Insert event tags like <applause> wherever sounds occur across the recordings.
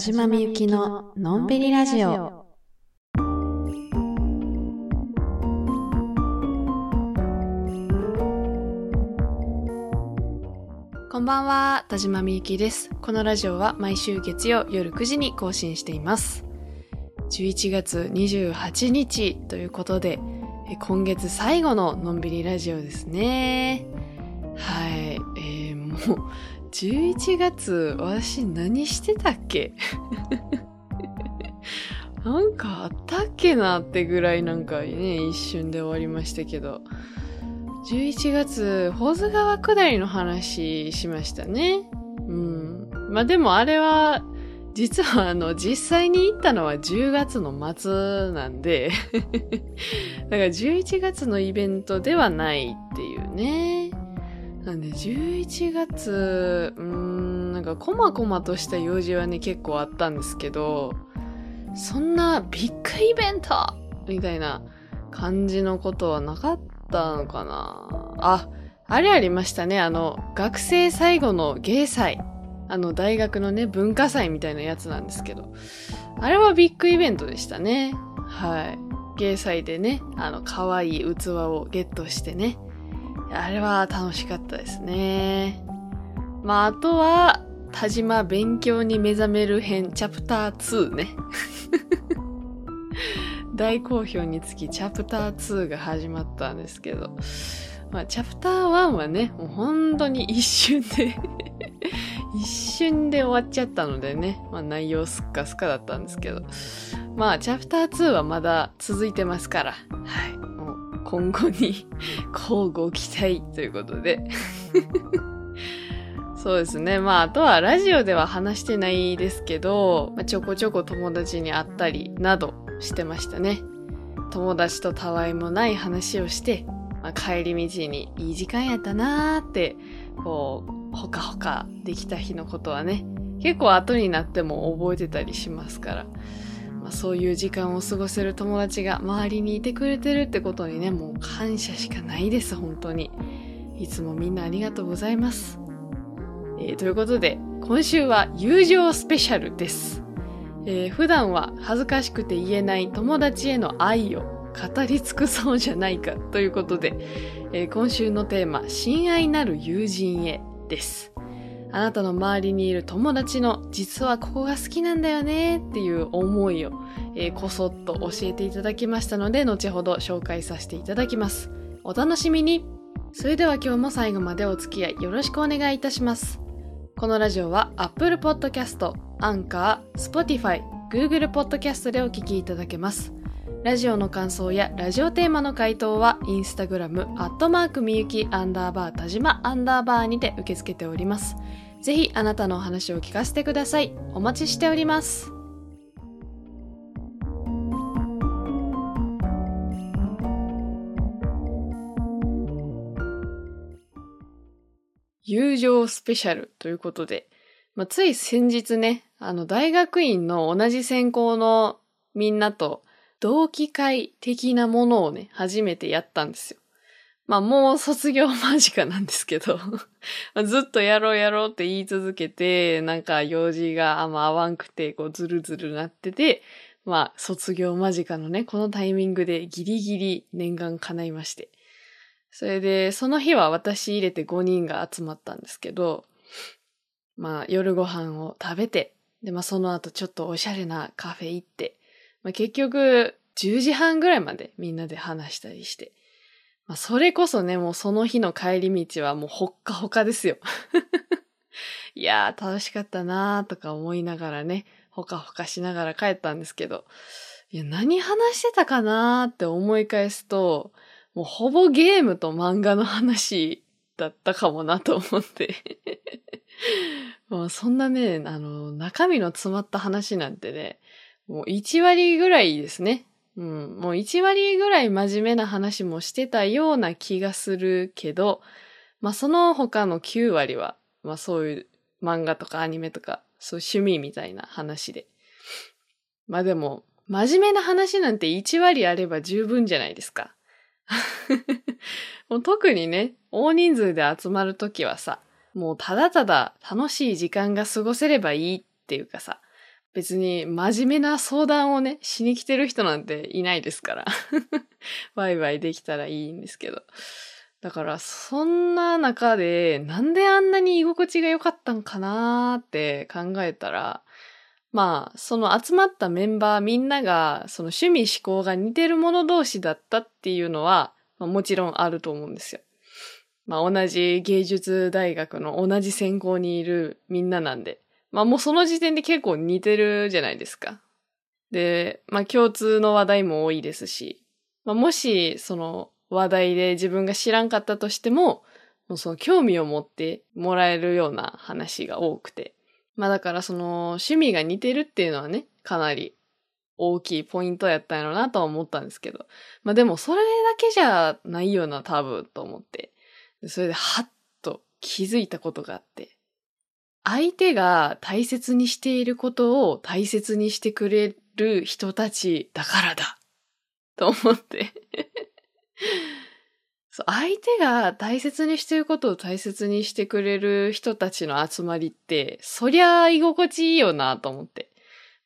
島みゆきののんびりラジオ。こんばんは、田島みゆきです。このラジオは毎週月曜夜9時に更新しています。11月28日ということで、え今月最後ののんびりラジオですね。はい、えー、もう11月私何してたっけ？<laughs> なんかあったっけなってぐらいなんかね、一瞬で終わりましたけど。11月、保津川下りの話しましたね。うん。まあでもあれは、実はあの、実際に行ったのは10月の末なんで、<laughs> だから11月のイベントではないっていうね。なんで11月、うーん、なんかこまこまとした用事はね結構あったんですけど、そんなビッグイベントみたいな感じのことはなかったのかなあ、あれありましたね。あの、学生最後の芸祭。あの、大学のね、文化祭みたいなやつなんですけど。あれはビッグイベントでしたね。はい。芸祭でね、あの、可愛い器をゲットしてね。あれは楽しかったですね。まあ、あとは、田島勉強に目覚める編、チャプター2ね。<laughs> 大好評につき、チャプター2が始まったんですけど、まあ、チャプター1はね、もう本当に一瞬で <laughs> 一瞬で終わっちゃったのでね、まあ、内容すっかすかだったんですけど、まあ、チャプター2はまだ続いてますから、はい。今後に <laughs> 交互期待ということで <laughs> そうですね。まあ、あとはラジオでは話してないですけど、まあ、ちょこちょこ友達に会ったりなどしてましたね。友達とたわいもない話をして、まあ、帰り道にいい時間やったなーって、こう、ほかほかできた日のことはね、結構後になっても覚えてたりしますから、まあ、そういう時間を過ごせる友達が周りにいてくれてるってことにね、もう感謝しかないです、本当に。いつもみんなありがとうございます。えーということで、今週は友情スペシャルです。えー普段は恥ずかしくて言えない友達への愛を語り尽くそうじゃないかということで、えー今週のテーマ、親愛なる友人へです。あなたの周りにいる友達の実はここが好きなんだよねっていう思いを、えーこそっと教えていただきましたので、後ほど紹介させていただきます。お楽しみにそれでは今日も最後までお付き合いよろしくお願いいたします。このラジオは Apple Podcast、Anchor、Spotify、Google Podcast でお聞きいただけます。ラジオの感想やラジオテーマの回答は Instagram、アットマークみゆきアンダーバー田島アンダーバーにて受け付けております。ぜひあなたのお話を聞かせてください。お待ちしております。友情スペシャルということで、まあ、つい先日ね、あの、大学院の同じ専攻のみんなと同期会的なものをね、初めてやったんですよ。まあ、もう卒業間近なんですけど、<laughs> ずっとやろうやろうって言い続けて、なんか用事があんま合わんくて、こう、ずるずるなってて、まあ、卒業間近のね、このタイミングでギリギリ念願叶いまして。それで、その日は私入れて5人が集まったんですけど、まあ夜ご飯を食べて、で、まあその後ちょっとおしゃれなカフェ行って、まあ結局10時半ぐらいまでみんなで話したりして、まあそれこそね、もうその日の帰り道はもうほっかほかですよ。<laughs> いやー楽しかったなーとか思いながらね、ほかほかしながら帰ったんですけど、いや、何話してたかなーって思い返すと、もうほぼゲームと漫画の話だったかもなと思って。<laughs> もうそんなね、あの、中身の詰まった話なんてね、もう1割ぐらいですね。うん、もう1割ぐらい真面目な話もしてたような気がするけど、まあその他の9割は、まあそういう漫画とかアニメとか、そう趣味みたいな話で。まあでも、真面目な話なんて1割あれば十分じゃないですか。<laughs> もう特にね、大人数で集まるときはさ、もうただただ楽しい時間が過ごせればいいっていうかさ、別に真面目な相談をね、しに来てる人なんていないですから。ワイワイできたらいいんですけど。だから、そんな中で、なんであんなに居心地が良かったんかなーって考えたら、まあ、その集まったメンバーみんなが、その趣味思考が似てる者同士だったっていうのは、まあ、もちろんあると思うんですよ。まあ、同じ芸術大学の同じ専攻にいるみんななんで。まあもうその時点で結構似てるじゃないですか。で、まあ共通の話題も多いですし、まあもしその話題で自分が知らんかったとしても、もうその興味を持ってもらえるような話が多くて。まあだからその趣味が似てるっていうのはね、かなり大きいポイントやったんやろうなとは思ったんですけど。まあでもそれだけじゃないよな多分と思って。それではっと気づいたことがあって。相手が大切にしていることを大切にしてくれる人たちだからだ。<laughs> と思って。<laughs> 相手が大切にしていることを大切にしてくれる人たちの集まりって、そりゃ居心地いいよなと思って。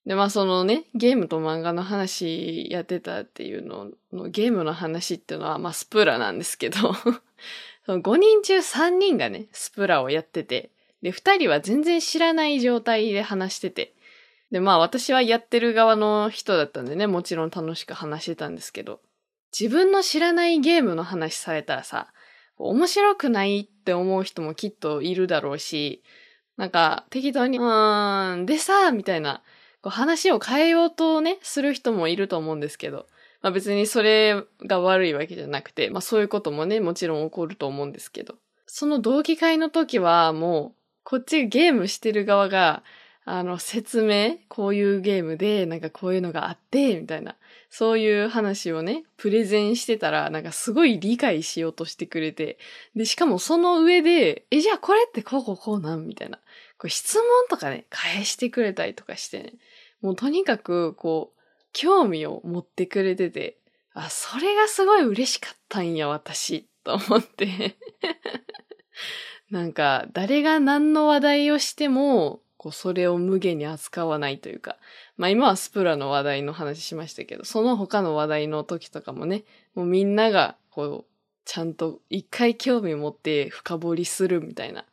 で、まあそのね、ゲームと漫画の話やってたっていうのの、ゲームの話っていうのは、まあスプラなんですけど <laughs> その5人中3人がね、スプラをやってて、で、二人は全然知らない状態で話してて。で、まあ私はやってる側の人だったんでね、もちろん楽しく話してたんですけど、自分の知らないゲームの話されたらさ、面白くないって思う人もきっといるだろうし、なんか適当に、うーん、でさ、みたいな、こう話を変えようとね、する人もいると思うんですけど、まあ別にそれが悪いわけじゃなくて、まあそういうこともね、もちろん起こると思うんですけど、その同期会の時はもう、こっちゲームしてる側が、あの、説明、こういうゲームで、なんかこういうのがあって、みたいな、そういう話をね、プレゼンしてたら、なんかすごい理解しようとしてくれて、で、しかもその上で、え、じゃあこれってこうこうこうなん？みたいな、こう質問とかね、返してくれたりとかしてね、もうとにかく、こう、興味を持ってくれてて、あ、それがすごい嬉しかったんや、私、と思って。<laughs> なんか、誰が何の話題をしても、こう、それを無限に扱わないというか、まあ今はスプラの話題の話しましたけど、その他の話題の時とかもね、もうみんなが、こう、ちゃんと一回興味を持って深掘りするみたいな。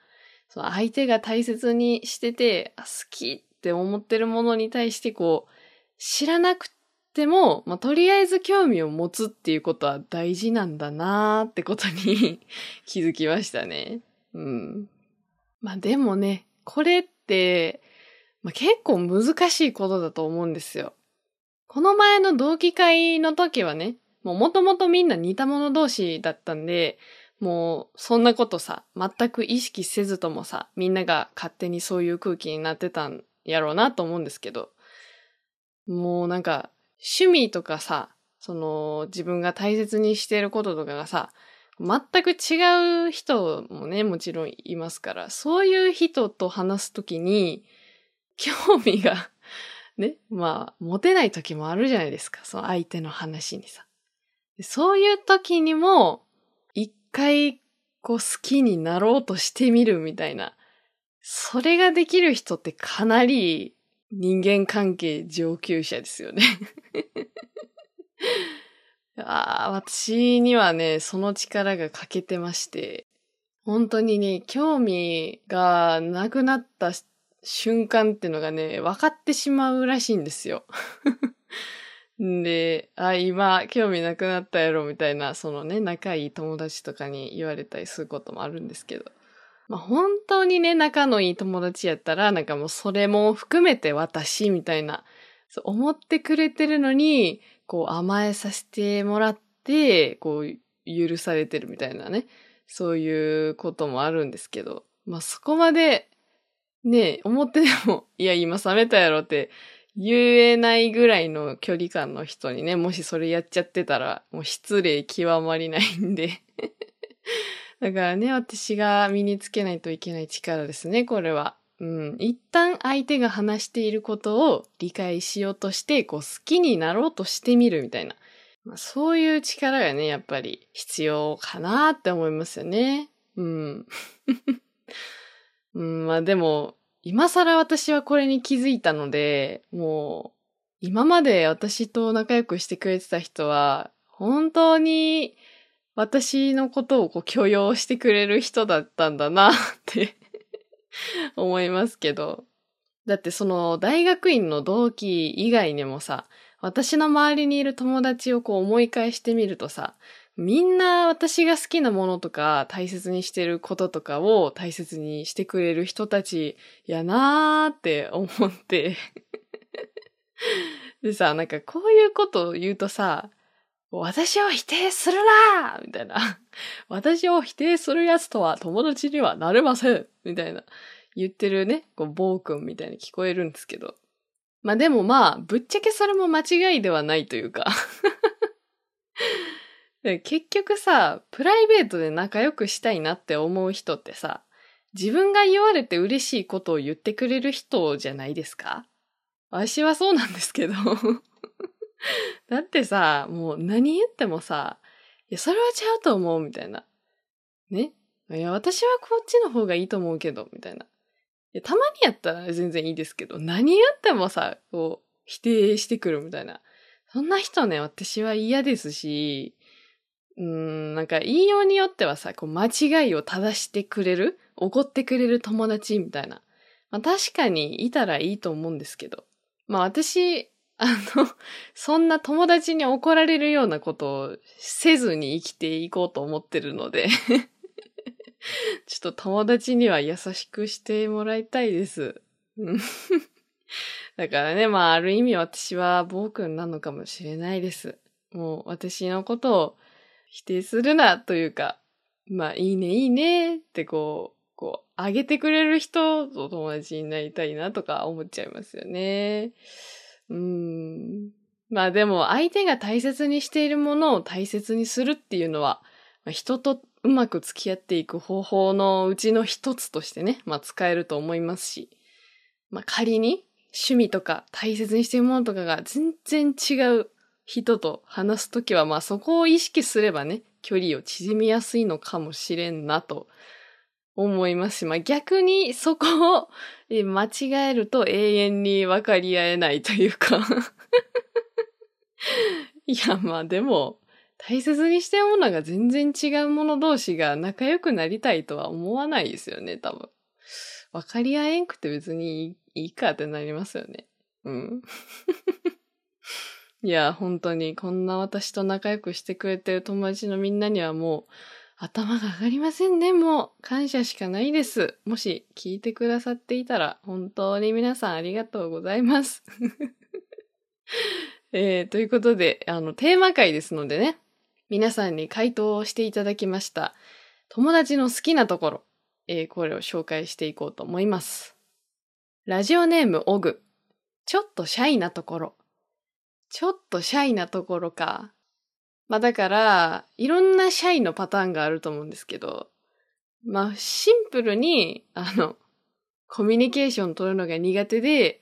その相手が大切にしてて、好きって思ってるものに対してこう、知らなくても、まあ、とりあえず興味を持つっていうことは大事なんだなーってことに <laughs> 気づきましたね。うん。まあでもね、これって、まあ、結構難しいことだと思うんですよ。この前の同期会の時はね、もうもともとみんな似た者同士だったんで、もうそんなことさ、全く意識せずともさ、みんなが勝手にそういう空気になってたんやろうなと思うんですけど、もうなんか趣味とかさ、その自分が大切にしていることとかがさ、全く違う人もね、もちろんいますから、そういう人と話すときに、興味が <laughs> ね、まあ、持てない時もあるじゃないですか。その相手の話にさ。そういう時にも、一回、こう好きになろうとしてみるみたいな。それができる人ってかなり人間関係上級者ですよね <laughs> ああ、私にはね、その力が欠けてまして、本当にね、興味がなくなった瞬間っていうのがね、分かってしまうらしいんですよ。<laughs> で、あ、今、興味なくなったやろ、みたいな、そのね、仲いい友達とかに言われたりすることもあるんですけど。まあ、本当にね、仲のいい友達やったら、なんかもうそれも含めて私、みたいな、そう思ってくれてるのに、こう甘えさせてもらって、こう許されてるみたいなね、そういうこともあるんですけど、まあそこまでね、思ってでも、<laughs> いや今冷めたやろって言えないぐらいの距離感の人にね、もしそれやっちゃってたら、もう失礼極まりないんで。<laughs> だからね、私が身につけないといけない力ですね、これは。うん、一旦相手が話していることを理解しようとして、こう好きになろうとしてみるみたいな。まあ、そういう力がね、やっぱり必要かなって思いますよね。うん。<laughs> うん、まあでも、今更私はこれに気づいたので、もう、今まで私と仲良くしてくれてた人は、本当に私のことをこう許容してくれる人だったんだなって <laughs> 思いますけど。だってその大学院の同期以外にもさ、私の周りにいる友達をこう思い返してみるとさ、みんな私が好きなものとか大切にしてることとかを大切にしてくれる人たちやなーって思ってでさ、なんかこういうことを言うとさ、私を否定するなみたいな。<laughs> 私を否定する奴とは友達にはなれませんみたいな言ってるね、こう、暴君みたいに聞こえるんですけど。まあでもまあ、ぶっちゃけそれも間違いではないというか <laughs> 結局さ、プライベートで仲良くしたいなって思う人ってさ、自分が言われて嬉しいことを言ってくれる人じゃないですか？私はそうなんですけど <laughs> <laughs> だってさ、もう何言ってもさ、いや、それはちゃうと思う、みたいな。ね？いや、私はこっちの方がいいと思うけど、みたいな。いや、たまにやったら全然いいですけど、何言ってもさ、こう、否定してくるみたいな。そんな人ね、私は嫌ですし、うん、なんか言いようによってはさ、こう間違いを正してくれる怒ってくれる友達みたいな。まあ確かにいたらいいと思うんですけど。まあ私、あの、<laughs> そんな友達に怒られるようなことをせずに生きていこうと思ってるので <laughs> ちょっと友達には優しくしてもらいたいです。<laughs> だからね、まあある意味私は暴君なのかもしれないです。もう私のことを否定するなというか、まあ、いいね、いいねってこう、こう、あげてくれる人と友達になりたいなとか思っちゃいますよね。うん。まあでも、相手が大切にしているものを大切にするっていうのは、まあ、人とうまく付き合っていく方法のうちの一つとしてね、まあ使えると思いますし、まあ仮に趣味とか大切にしているものとかが全然違う人と話すときは、まあそこを意識すればね、距離を縮みやすいのかもしれんなと思いますし、まあ逆にそこを間違えると永遠に分かり合えないというか <laughs> いや、まあでも、大切にしてるものが全然違うもの同士が仲良くなりたいとは思わないですよね、多分。分かり合えんくて別にいいかってなりますよね。うん。<laughs> いや、本当にこんな私と仲良くしてくれてる友達のみんなにはもう頭が上がりませんね。もう感謝しかないです。もし聞いてくださっていたら本当に皆さんありがとうございます。<laughs> えー、ということで、あの、テーマ会ですのでね、皆さんに回答をしていただきました。友達の好きなところ、えー、これを紹介していこうと思います。ラジオネームオグ。ちょっとシャイなところ。ちょっとシャイなところか。まあだから、いろんなシャイのパターンがあると思うんですけど、まあシンプルに、あの、コミュニケーション取るのが苦手で、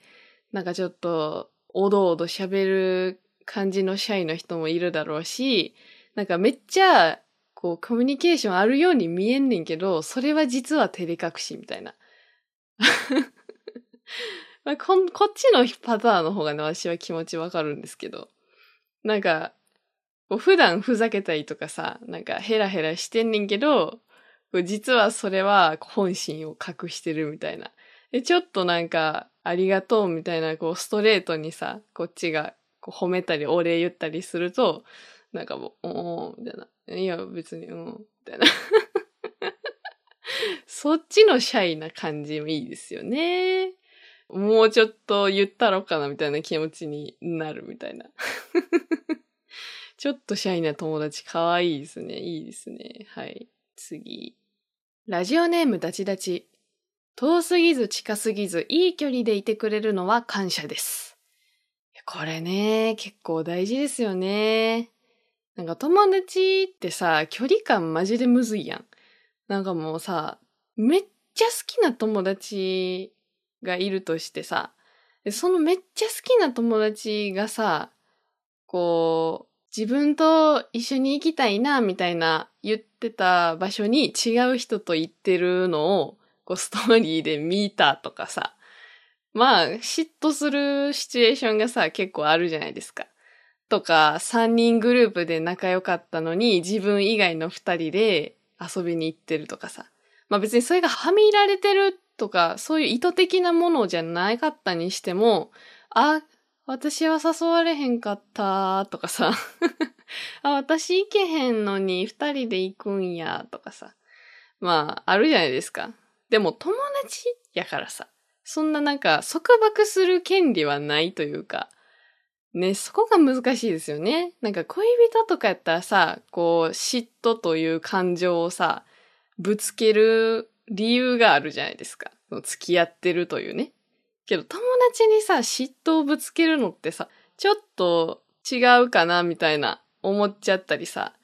なんかちょっと、おどおど喋る感じのシャイの人もいるだろうし、なんかめっちゃ、こう、コミュニケーションあるように見えんねんけど、それは実は照れ隠しみたいな。<laughs> まあ、ここっちのパターンの方がね、私は気持ちわかるんですけど。なんか、普段ふざけたりとかさ、なんかヘラヘラしてんねんけど、実はそれは本心を隠してるみたいな。で、ちょっとなんか、ありがとうみたいな、こう、ストレートにさ、こっちがこう褒めたり、お礼言ったりすると、なんかもう、おー、みたいな。いや、別に、うん、みたいな。<laughs> そっちのシャイな感じもいいですよね。もうちょっと言ったろかなみたいな気持ちになるみたいな。ちょっとシャイな友達かわいいですね。いいですね。はい。次。ラジオネームダチダチ。遠すぎず近すぎずいい距離でいてくれるのは感謝です。これね、結構大事ですよね。なんか友達ってさ、距離感マジでむずいやん。なんかもうさ、めっちゃ好きな友達がいるとしてさ、そのめっちゃ好きな友達がさ、こう、自分と一緒に行きたいな、みたいな言ってた場所に違う人と行ってるのを、こうストーリーで見たとかさ、まあ、嫉妬するシチュエーションがさ、結構あるじゃないですか。とか、三人グループで仲良かったのに、自分以外の二人で遊びに行ってるとかさ。まあ別にそれがはみられてるとか、そういう意図的なものじゃなかったにしても、あ、私は誘われへんかったとかさ。<laughs> あ、私行けへんのに二人で行くんやとかさ。まあ、あるじゃないですか。でも友達やからさ。そんななんか束縛する権利はないというか、ね、そこが難しいですよね。なんか恋人とかやったらさ、こう、嫉妬という感情をさ、ぶつける理由があるじゃないですか。付き合ってるというね。けど友達にさ、嫉妬をぶつけるのってさ、ちょっと違うかなみたいな思っちゃったりさ、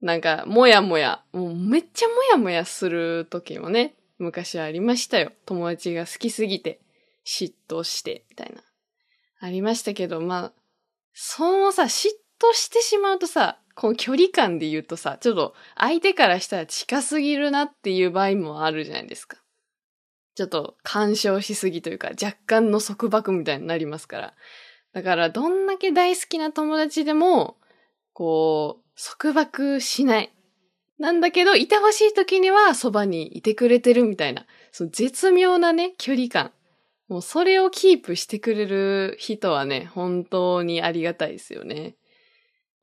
なんか、もやもや、もうめっちゃもやもやする時もね、昔ありましたよ。友達が好きすぎて嫉妬して、みたいな。ありましたけど、まあ、そのさ、嫉妬してしまうとさ、この距離感で言うとさ、ちょっと相手からしたら近すぎるなっていう場合もあるじゃないですか。ちょっと干渉しすぎというか、若干の束縛みたいになりますから。だから、どんだけ大好きな友達でも、こう、束縛しない。なんだけど、いてほしい時にはそばにいてくれてるみたいな、その絶妙なね、距離感。もうそれをキープしてくれる人はね、本当にありがたいですよね。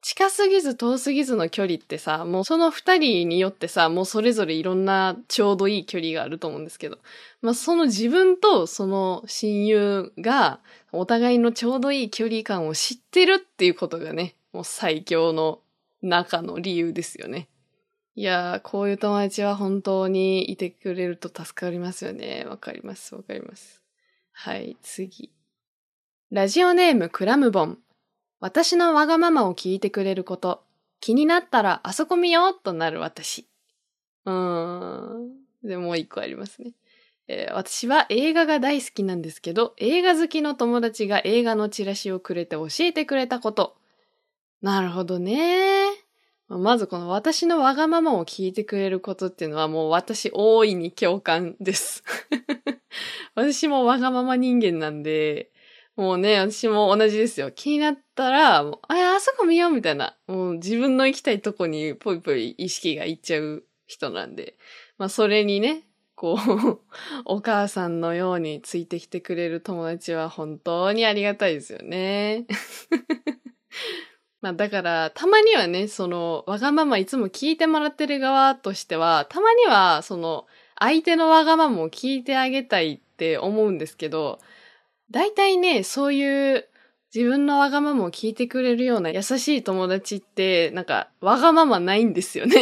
近すぎず遠すぎずの距離ってさ、もうその二人によってさ、もうそれぞれいろんなちょうどいい距離があると思うんですけど、まあその自分とその親友がお互いのちょうどいい距離感を知ってるっていうことがね、もう最強の中の理由ですよね。いやー、こういう友達は本当にいてくれると助かりますよね。わかります、わかります。はい、次。ラジオネームクラムボン。私のわがままを聞いてくれること。気になったらあそこ見ようとなる私。うーん。で、もう一個ありますね。えー、私は映画が大好きなんですけど、映画好きの友達が映画のチラシをくれて教えてくれたこと。なるほどね。まずこの私のわがままを聞いてくれることっていうのはもう私大いに共感です。<laughs> 私もわがまま人間なんで、もうね、私も同じですよ。気になったら、もうあ、あそこ見ようみたいな。もう自分の行きたいとこにぽいぽい意識がいっちゃう人なんで。まあそれにね、こう、<laughs> お母さんのようについてきてくれる友達は本当にありがたいですよね。<laughs> まあだから、たまにはね、その、わがままいつも聞いてもらってる側としては、たまには、その、相手のわがままを聞いてあげたいって思うんですけど、大体ね、そういう自分のわがままを聞いてくれるような優しい友達って、なんか、わがままないんですよね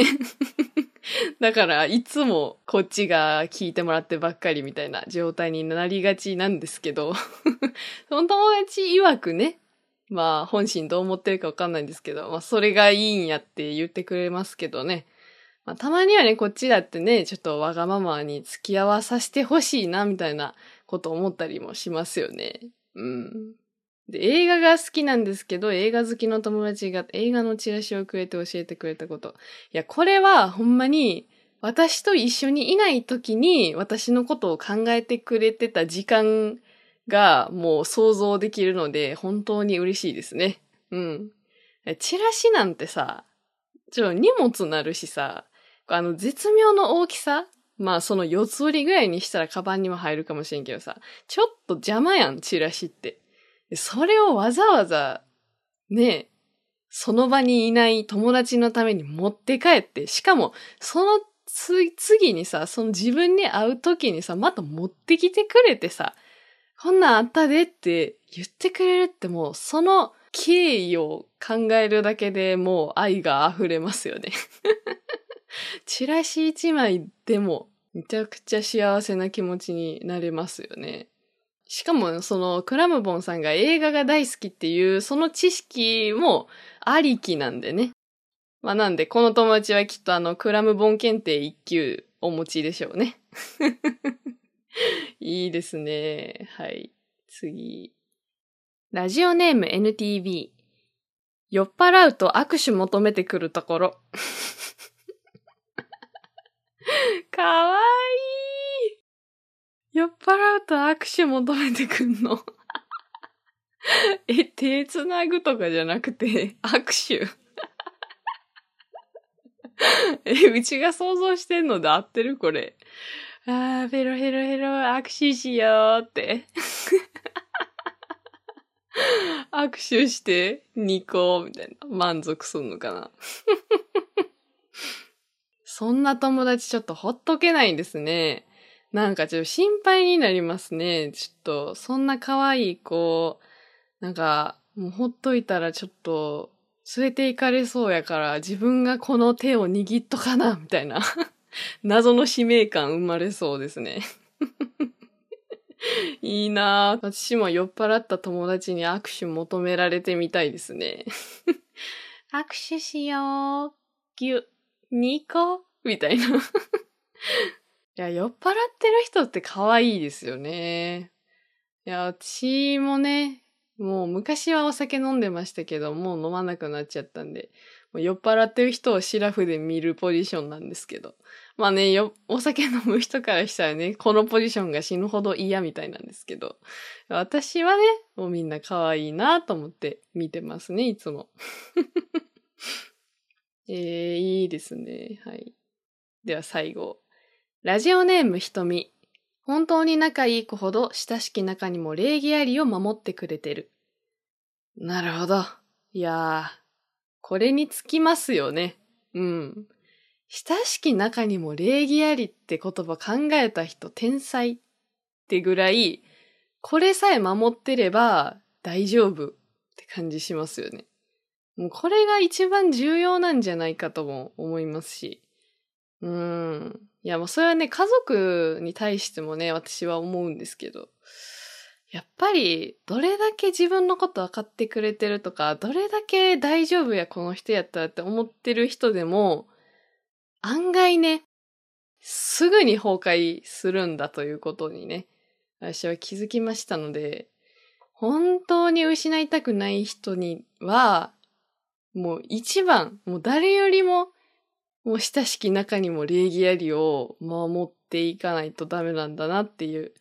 <laughs> だから、いつもこっちが聞いてもらってばっかりみたいな状態になりがちなんですけど <laughs> その友達曰くね、まあ、本心どう思ってるかわかんないんですけど、まあ、それがいいんやって言ってくれますけどね。まあ、たまにはね、こっちだってね、ちょっとわがままに付き合わさせてほしいな、みたいなこと思ったりもしますよね。うん。で、映画が好きなんですけど、映画好きの友達が映画のチラシをくれて教えてくれたこと。いや、これはほんまに、私と一緒にいない時に私のことを考えてくれてた時間がもう想像できるので、本当に嬉しいですね。うん。チラシなんてさ、ちょっと、荷物なるしさ、あの、絶妙の大きさまあ、その四つ折りぐらいにしたらカバンにも入るかもしれんけどさ、ちょっと邪魔やん、チラシって。それをわざわざ、ねえ、その場にいない友達のために持って帰って、しかも、その次にさ、その自分に会う時にさ、また持ってきてくれてさ、こんなんあったでって言ってくれるってもう、その経緯を考えるだけでもう愛が溢れますよね。<laughs> チラシ一枚でもめちゃくちゃ幸せな気持ちになれますよね。しかも、その、クラムボンさんが映画が大好きっていう、その知識もありきなんでね。まあなんで、この友達はきっとあの、クラムボン検定1級お持ちでしょうね。<laughs> いいですね。はい。次。ラジオネーム NTV。酔っ払うと握手求めてくるところ。<laughs> かわいい。酔っ払うと握手求めてくんの <laughs> え、手つなぐとかじゃなくて、握手 <laughs> え、うちが想像してんので合ってる？これ。あー、ペロヘロヘロ握手しようって。握手して、ニコみたいな。満足すんのかな。そんな友達ちょっとほっとけないんですね。なんかちょっと心配になりますね。ちょっと、そんな可愛い子、なんか、もうほっといたらちょっと、連れて行かれそうやから、自分がこの手を握っとかな、みたいな。<laughs> 謎の使命感生まれそうですね。<laughs> いいなぁ。私も酔っ払った友達に握手求められてみたいですね。握手しよう。ぎゅ、ニコみたいな。<laughs> いや、酔っ払ってる人って可愛いですよね。いや、私もね、もう昔はお酒飲んでましたけど、もう飲まなくなっちゃったんで、もう酔っ払ってる人をシラフで見るポジションなんですけど。まあね、よ、お酒飲む人からしたらね、このポジションが死ぬほど嫌みたいなんですけど。私はね、もうみんな可愛いなと思って見てますね、いつも。<laughs> えー、いいですね。はい。では最後。ラジオネームひとみ。本当に仲いい子ほど親しき中にも礼儀ありを守ってくれてる。なるほど。いやー、これにつきますよね。うん。親しき中にも礼儀ありって言葉考えた人天才ってぐらい、これさえ守ってれば大丈夫って感じしますよね。もうこれが一番重要なんじゃないかとも思いますし。うん。いやもうそれはね、家族に対してもね、私は思うんですけど。やっぱり、どれだけ自分のこと分かってくれてるとか、どれだけ大丈夫や、この人やったらって思ってる人でも、案外ね、すぐに崩壊するんだということにね、私は気づきましたので、本当に失いたくない人には、もう一番、もう誰よりも、もう親しき中にも礼儀ありを守っていかないとダメなんだなっていう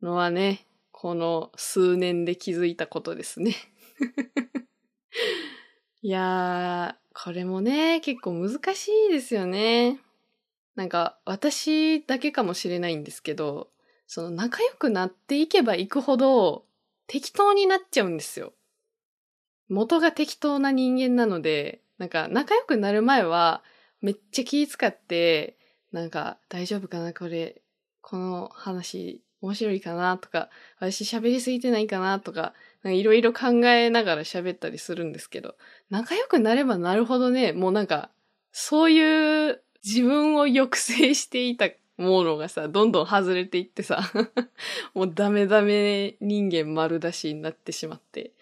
のはね、この数年で気づいたことですね。<laughs> いやー、これもね、結構難しいですよね。なんか、私だけかもしれないんですけど、その仲良くなっていけばいくほど適当になっちゃうんですよ。元が適当な人間なので、なんか仲良くなる前はめっちゃ気遣って、なんか大丈夫かなこれ、この話面白いかなとか、私喋りすぎてないかなとか、いろいろ考えながら喋ったりするんですけど、仲良くなればなるほどね、もうなんか、そういう自分を抑制していたものがさ、どんどん外れていってさ、<laughs> もうダメダメ人間丸出しになってしまって、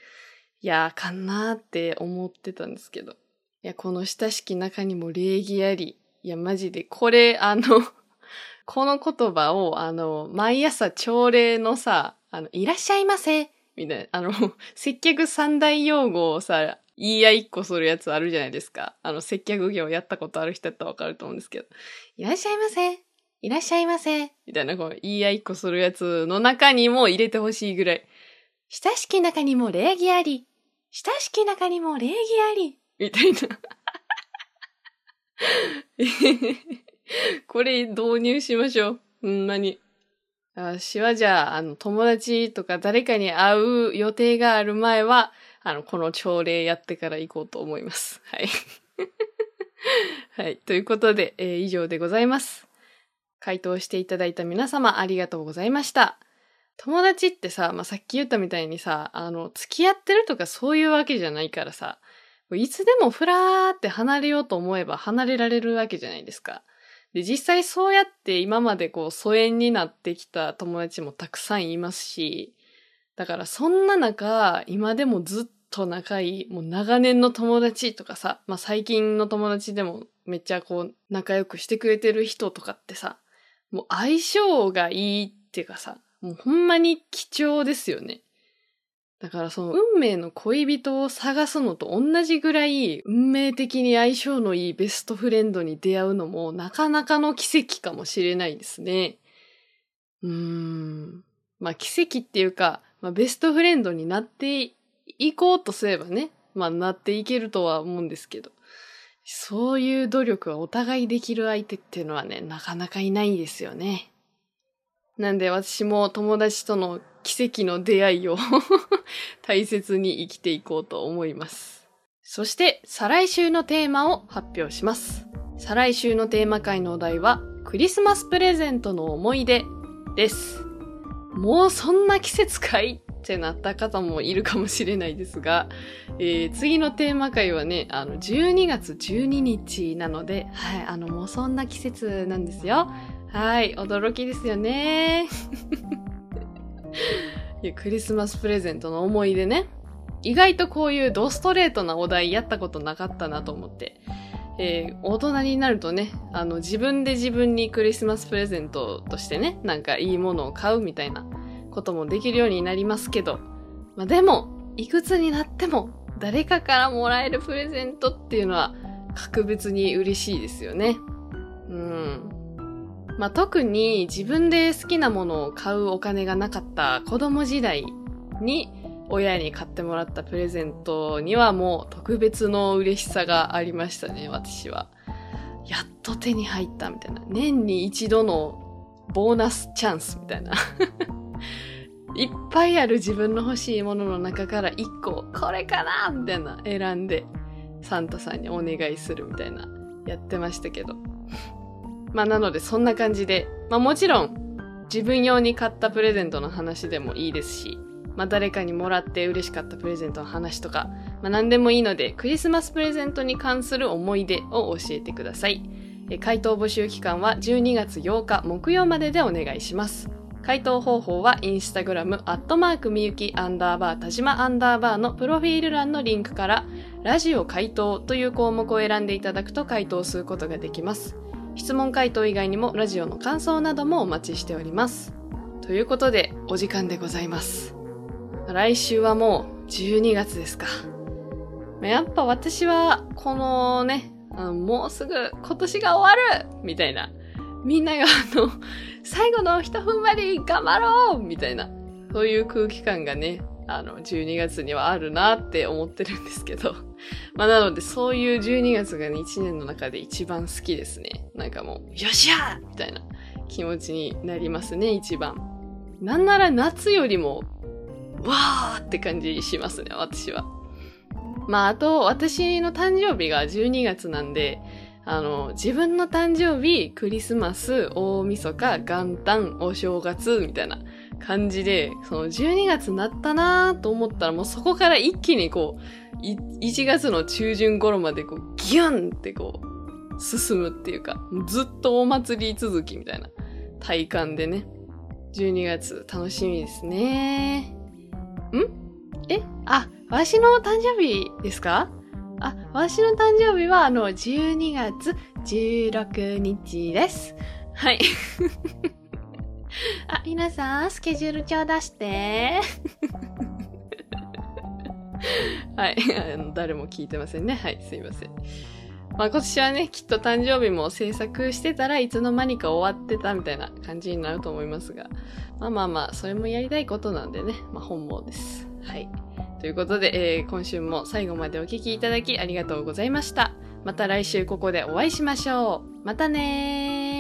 いや、あかんなーって思ってたんですけど。いや、この親しき中にも礼儀あり。いや、マジで、これ、あの、<laughs> この言葉を、あの、毎朝朝礼のさ、あの、いらっしゃいませみたいな、あの、<laughs> 接客三大用語をさ、言い合いっこするやつあるじゃないですか。あの、接客業やったことある人だったらわかると思うんですけど。いらっしゃいませいらっしゃいませみたいな、こう、言い合いっこするやつの中にも入れてほしいぐらい。親しき中にも礼儀あり。親しき中にも礼儀あり。みたいな。<laughs> これ導入しましょう。ほんまに。私はじゃあ、あの、友達とか誰かに会う予定がある前は、あの、この朝礼やってから行こうと思います。はい。<laughs> はい。ということで、えー以上でございます。回答していただいた皆様ありがとうございました。友達ってさ、まあ、さっき言ったみたいにさ、あの、付き合ってるとかそういうわけじゃないからさ、いつでもふらーって離れようと思えば離れられるわけじゃないですか。で、実際そうやって今までこう疎遠になってきた友達もたくさんいますし、だからそんな中、今でもずっと仲いい、もう長年の友達とかさ、まあ最近の友達でもめっちゃこう仲良くしてくれてる人とかってさ、もう相性がいいっていうかさ、もうほんまに貴重ですよね。だからその運命の恋人を探すのと同じぐらい運命的に相性のいいベストフレンドに出会うのもなかなかの奇跡かもしれないですね。うーん。まあ奇跡っていうか、まあベストフレンドになっていこうとすればね、まあなっていけるとは思うんですけど、そういう努力はお互いできる相手っていうのはね、なかなかいないんですよね。なんで私も友達との奇跡の出会いを大切に生きていこうと思います。そして再来週のテーマを発表します。再来週のテーマ会のお題はクリスマスプレゼントの思い出です。もうそんな季節かいってなった方もいるかもしれないですが、えー、次のテーマ会はね、あの、12月12日なので、はい、あの、もうそんな季節なんですよ。はい、驚きですよね。クリスマスプレゼントの思い出ね。意外とこういうドストレートなお題やったことなかったなと思って。えー、大人になるとね、あの、自分で自分にクリスマスプレゼントとしてね、なんかいいものを買うみたいなこともできるようになりますけど、まあ、でも、いくつになっても、誰かからもらえるプレゼントっていうのは、格別に嬉しいですよね。まあ、特に自分で好きなものを買うお金がなかった子供時代に親に買ってもらったプレゼントにはもう特別の嬉しさがありましたね、私は。やっと手に入ったみたいな。年に一度のボーナスチャンスみたいな。<laughs> いっぱいある自分の欲しいものの中から一個、これかなみたいな選んで、サンタさんにお願いするみたいな、やってましたけど。まあなのでそんな感じで、まあもちろん、自分用に買ったプレゼントの話でもいいですし、まあ誰かにもらって嬉しかったプレゼントの話とか、まあ何でもいいので、クリスマスプレゼントに関する思い出を教えてください。回答募集期間は12月8日木曜まででお願いします。回答方法はインスタグラム、アットマークみゆきアンダーバー田島アンダーバーのプロフィール欄のリンクから、ラジオ回答という項目を選んでいただくと回答することができます。質問回答以外にもラジオの感想などもお待ちしております。ということで、お時間でございます。来週はもう12月ですか。やっぱ私は、このね、もうすぐ今年が終わるみたいなみんながあの、最後の一踏ん張り頑張ろうみたいな、そういう空気感がね、あの、12月にはあるなって思ってるんですけど。<laughs> まあなので、そういう12月がね、1年の中で一番好きですね。なんかもう、よっしゃーみたいな気持ちになりますね、一番。なんなら夏よりも、わーって感じしますね、私は。まあ、あと、私の誕生日が12月なんで、あの、自分の誕生日、クリスマス、大晦日、元旦、お正月、みたいな感じで、その12月になったなーと思ったらもうそこから一気にこう、1月の中旬頃までこう、ギュンってこう、進むっていうか、ずっとお祭り続きみたいな体感でね、12月楽しみですね。ん？え？あ、わしの誕生日ですか？あ、私の誕生日は、あの、12月16日です。はい。あ、皆さん、スケジュール帳出して。<laughs> はい。あの誰も聞いてませんね。はい、すいません。まあ今年はね、きっと誕生日も制作してたらいつの間にか終わってたみたいな感じになると思いますが。まあまあまあ、それもやりたいことなんでね。まあ本望です。はい。ということで、えー、今週も最後までお聴きいただきありがとうございました。また来週ここでお会いしましょう。またねー。